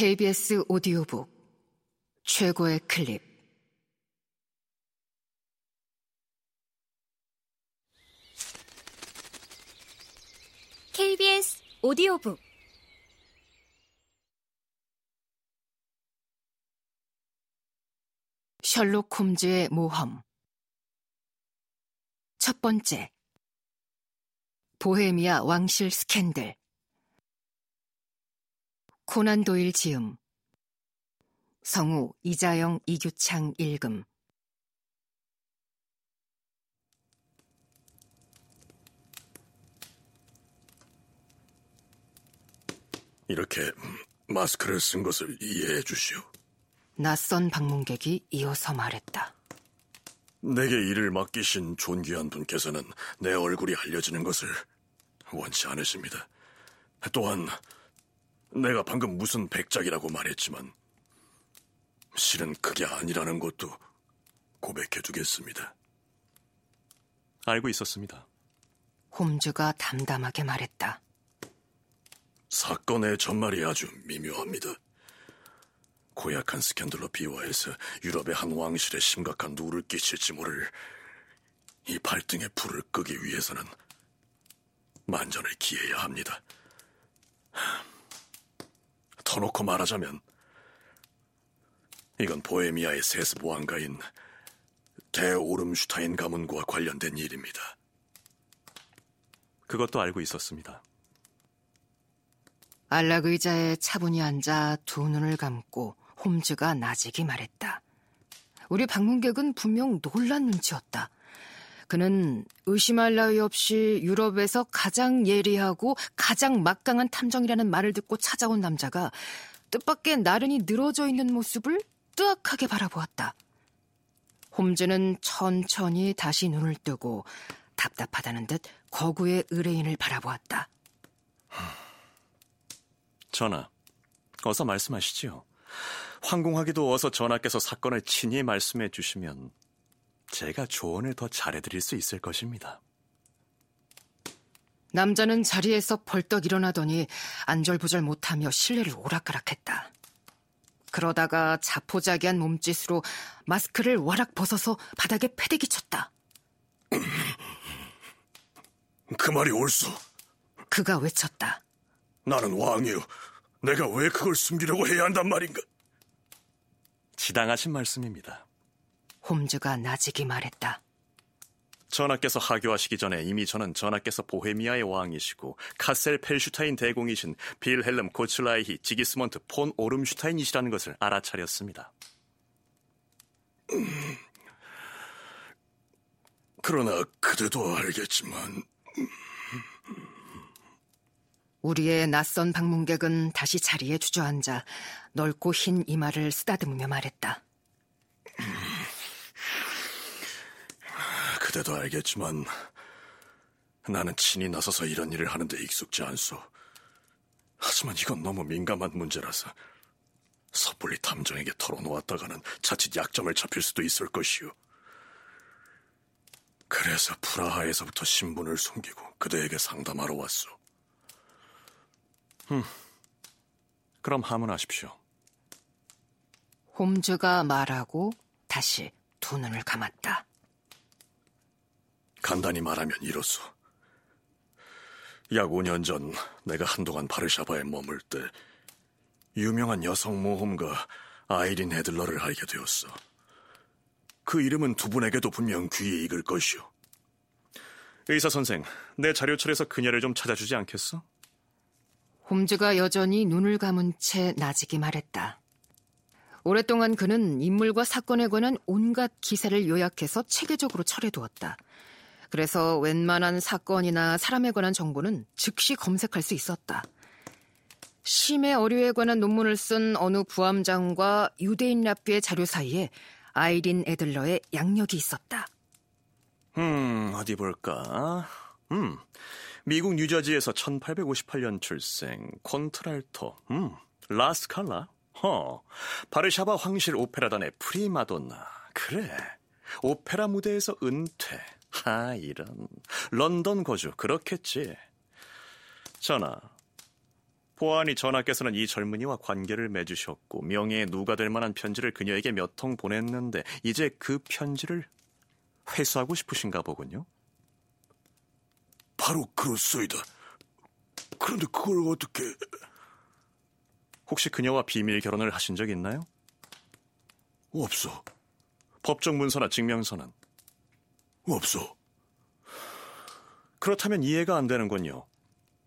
KBS 오디오북 최고의 클립. KBS 오디오북. 셜록 홈즈의 모험. 첫 번째. 보헤미아 왕실 스캔들 코난 도일 지음 성우 이자영 이규창 읽음 이렇게 마스크를 쓴 것을 이해해 주시오. 낯선 방문객이 이어서 말했다. 내게 일을 맡기신 존귀한 분께서는 내 얼굴이 알려지는 것을 원치 않으십니다. 또한 내가 방금 무슨 백작이라고 말했지만 실은 그게 아니라는 것도 고백해 두겠습니다. 알고 있었습니다. 홈즈가 담담하게 말했다. 사건의 전말이 아주 미묘합니다. 고약한 스캔들로 비화해서 유럽의 한 왕실에 심각한 누를 끼칠지 모를 이 발등에 불을 끄기 위해서는 만전을 기해야 합니다. 터놓고 말하자면 이건 보헤미아의 세스보안가인 대오름슈타인 가문과 관련된 일입니다. 그것도 알고 있었습니다. 안락 의자에 차분히 앉아 두 눈을 감고 홈즈가 나직이 말했다. 우리 방문객은 분명 놀란 눈치였다. 그는 의심할 나위 없이 유럽에서 가장 예리하고 가장 막강한 탐정이라는 말을 듣고 찾아온 남자가 뜻밖의 나른히 늘어져 있는 모습을 뜨악하게 바라보았다. 홈즈는 천천히 다시 눈을 뜨고 답답하다는 듯 거구의 의뢰인을 바라보았다. 전하, 어서 말씀하시지요. 황공하기도 어서 전하께서 사건을 친히 말씀해 주시면 제가 조언을 더 잘해드릴 수 있을 것입니다. 남자는 자리에서 벌떡 일어나더니 안절부절 못하며 실내를 오락가락했다. 그러다가 자포자기한 몸짓으로 마스크를 와락 벗어서 바닥에 패대기 쳤다. 그 말이 옳소. 그가 외쳤다. 나는 왕이요. 내가 왜 그걸 숨기려고 해야 한단 말인가? 지당하신 말씀입니다. 홈즈가 나직이 말했다. 전하께서 하교하시기 전에 이미 저는 전하께서 보헤미아의 왕이시고 카셀 펠슈타인 대공이신 빌헬름 고츠라이히 지기스먼트 폰 오름슈타인이시라는 것을 알아차렸습니다. 음, 그러나 그대도 알겠지만 우리의 낯선 방문객은 다시 자리에 주저앉아 넓고 흰 이마를 쓰다듬으며 말했다. 그대도 알겠지만 나는 친히 나서서 이런 일을 하는데 익숙지 않소. 하지만 이건 너무 민감한 문제라서 섣불리 탐정에게 털어놓았다가는 자칫 약점을 잡힐 수도 있을 것이오. 그래서 프라하에서부터 신분을 숨기고 그대에게 상담하러 왔소. 음, 그럼 하문하십시오. 홈즈가 말하고 다시 두 눈을 감았다. 간단히 말하면 이렇소. 약 5년 전 내가 한동안 바르샤바에 머물 때 유명한 여성 모험가 아이린 헤들러를 알게 되었어. 그 이름은 두 분에게도 분명 귀에 익을 것이오. 의사 선생, 내 자료철에서 그녀를 좀 찾아주지 않겠어? 홈즈가 여전히 눈을 감은 채 나직이 말했다. 오랫동안 그는 인물과 사건에 관한 온갖 기사를 요약해서 체계적으로 철해두었다. 그래서 웬만한 사건이나 사람에 관한 정보는 즉시 검색할 수 있었다. 심해 어류에 관한 논문을 쓴 어느 부함장과 유대인 랍비의 자료 사이에 아이린 애들러의 약력이 있었다. 음, 어디 볼까? 음, 미국 뉴저지에서 1858년 출생, 콘트랄토, 음, 라스칼라, 허, 바르샤바 황실 오페라단의 프리마돈나, 그래, 오페라 무대에서 은퇴, 하, 이런, 런던 거주, 그렇겠지. 전하, 보아하니 전하께서는 이 젊은이와 관계를 맺으셨고 명예에 누가 될 만한 편지를 그녀에게 몇 통 보냈는데 이제 그 편지를 회수하고 싶으신가 보군요. 바로 그렇소이다. 그런데 그걸 어떻게... 혹시 그녀와 비밀 결혼을 하신 적 있나요? 없어. 법정 문서나 증명서는? 없어. 그렇다면 이해가 안 되는군요.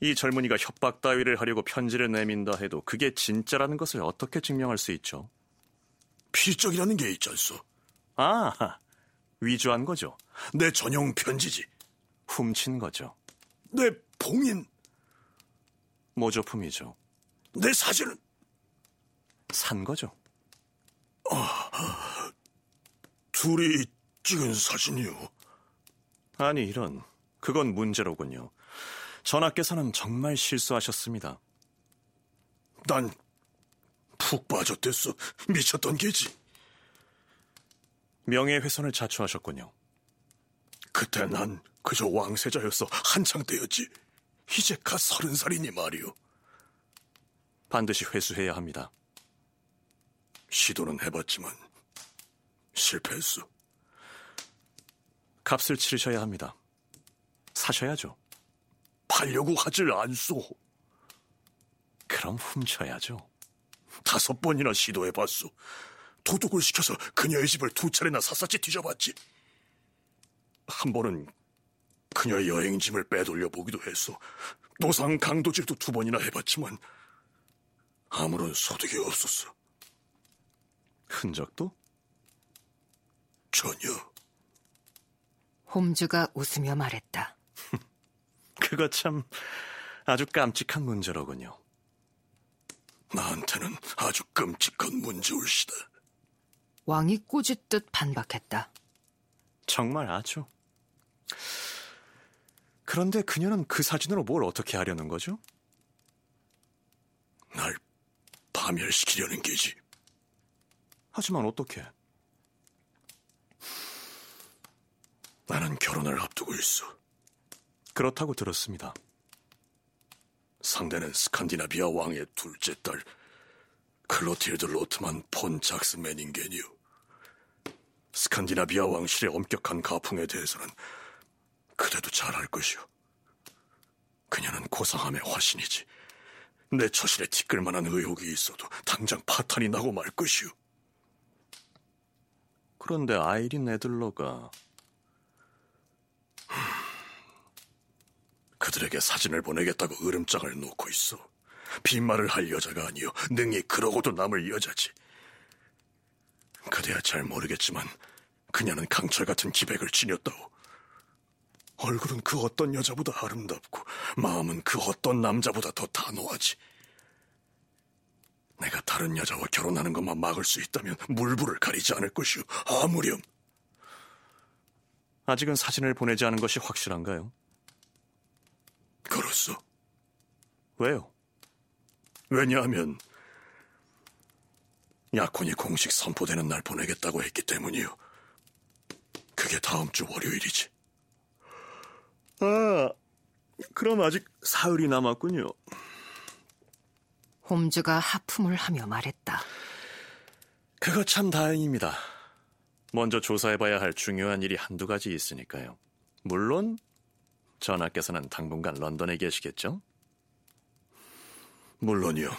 이 젊은이가 협박 따위를 하려고 편지를 내민다 해도 그게 진짜라는 것을 어떻게 증명할 수 있죠? 필적이라는 게 있지 않소? 아, 위조한 거죠. 내 전용 편지지. 훔친 거죠. 내 봉인. 모조품이죠. 내 사진은 산 거죠. 아, 둘이 찍은 사진이요. 아니 이런 그건 문제로군요. 전하께서는 정말 실수하셨습니다. 난 푹 빠졌댔어. 미쳤던 게지. 명예훼손을 자초하셨군요. 그때 난 그저 왕세자였어. 한창 때였지. 이제 갓 서른 살이니 말이오. 반드시 회수해야 합니다. 시도는 해봤지만 실패했어. 값을 치르셔야 합니다. 사셔야죠. 팔려고 하질 않소. 그럼 훔쳐야죠. 다섯 번이나 시도해봤소. 도둑을 시켜서 그녀의 집을 두 차례나 샅샅이 뒤져봤지. 한 번은 그녀의 여행짐을 빼돌려 보기도 했어. 노상 강도질도 두 번이나 해봤지만 아무런 소득이 없었어. 흔적도? 전혀. 홈즈가 웃으며 말했다. 그거 참 아주 깜찍한 문제로군요. 나한테는 아주 끔찍한 문제올시다. 왕이 꼬짓듯 반박했다. 정말 아주. 그런데 그녀는 그 사진으로 뭘 어떻게 하려는 거죠? 날 파멸시키려는 게지. 하지만 어떻게? 나는 결혼을 앞두고 있어. 그렇다고 들었습니다. 상대는 스칸디나비아 왕의 둘째 딸 클로틸드 로트만 폰 작스 매닝겐이요. 스칸디나비아 왕실의 엄격한 가풍에 대해서는 그대도 잘 알 것이오. 그녀는 고상함의 화신이지. 내 처실에 티끌만한 의혹이 있어도 당장 파탄이 나고 말 것이오. 그런데 아이린 애들러가 그들에게 사진을 보내겠다고 으름장을 놓고 있어. 빈말을 할 여자가 아니요. 능히 그러고도 남을 여자지. 그대야 잘 모르겠지만 그녀는 강철 같은 기백을 지녔다오. 얼굴은 그 어떤 여자보다 아름답고 마음은 그 어떤 남자보다 더 단호하지. 내가 다른 여자와 결혼하는 것만 막을 수 있다면 물불을 가리지 않을 것이오. 아무렴. 아직은 사진을 보내지 않은 것이 확실한가요? 그렇소. 왜요? 왜냐하면 약혼이 공식 선포되는 날 보내겠다고 했기 때문이요. 그게 다음 주 월요일이지. 아, 그럼 아직 사흘이 남았군요. 홈즈가 하품을 하며 말했다. 그거 참 다행입니다. 먼저 조사해봐야 할 중요한 일이 한두 가지 있으니까요. 물론 전하께서는 당분간 런던에 계시겠죠? 물론이요.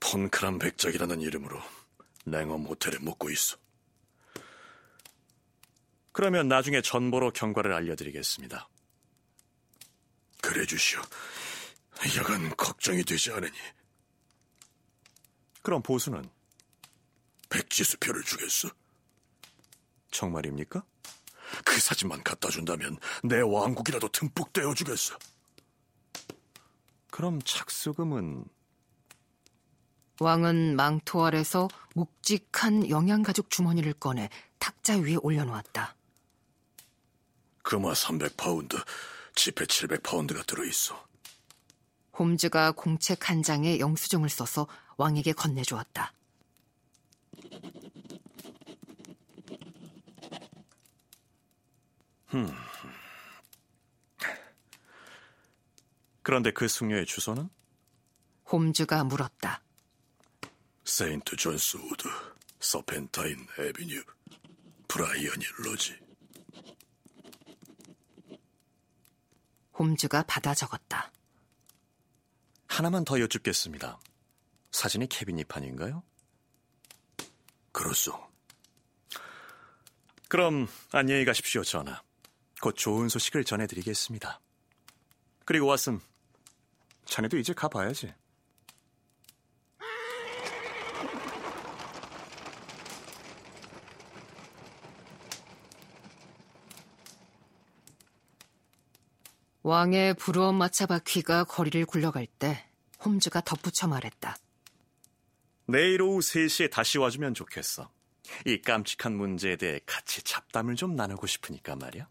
폰크람 백작이라는 이름으로 랭엄 호텔에 묵고 있어. 그러면 나중에 전보로 경과를 알려드리겠습니다. 그래 주시오. 여간 걱정이 되지 않으니 그럼 보수는 백지수표를 주겠어. 정말입니까? 그 사진만 갖다 준다면 내 왕국이라도 듬뿍 떼어주겠어. 그럼 착수금은 왕은 망토 아래서 묵직한 영양가죽 주머니를 꺼내 탁자 위에 올려놓았다. 금화 300파운드, 지폐 700파운드가 들어있어. 홈즈가 공책 한 장에 영수증을 써서 왕에게 건네주었다. 그런데 그 숙녀의 주소는? 홈즈가 물었다. 세인트 존스 우드, 서펜타인 에비뉴, 브라이어니 로지. 홈즈가 받아 적었다. 하나만 더 여쭙겠습니다. 사진이 캐비닛 판인가요? 그렇소. 그럼 안녕히 가십시오, 전하. 곧 좋은 소식을 전해드리겠습니다. 그리고 왓슨, 자네도 이제 가봐야지. 왕의 부러운 마차 바퀴가 거리를 굴러갈 때 홈즈가 덧붙여 말했다. 내일 오후 3시에 다시 와주면 좋겠어. 이 깜찍한 문제에 대해 같이 잡담을 좀 나누고 싶으니까 말이야.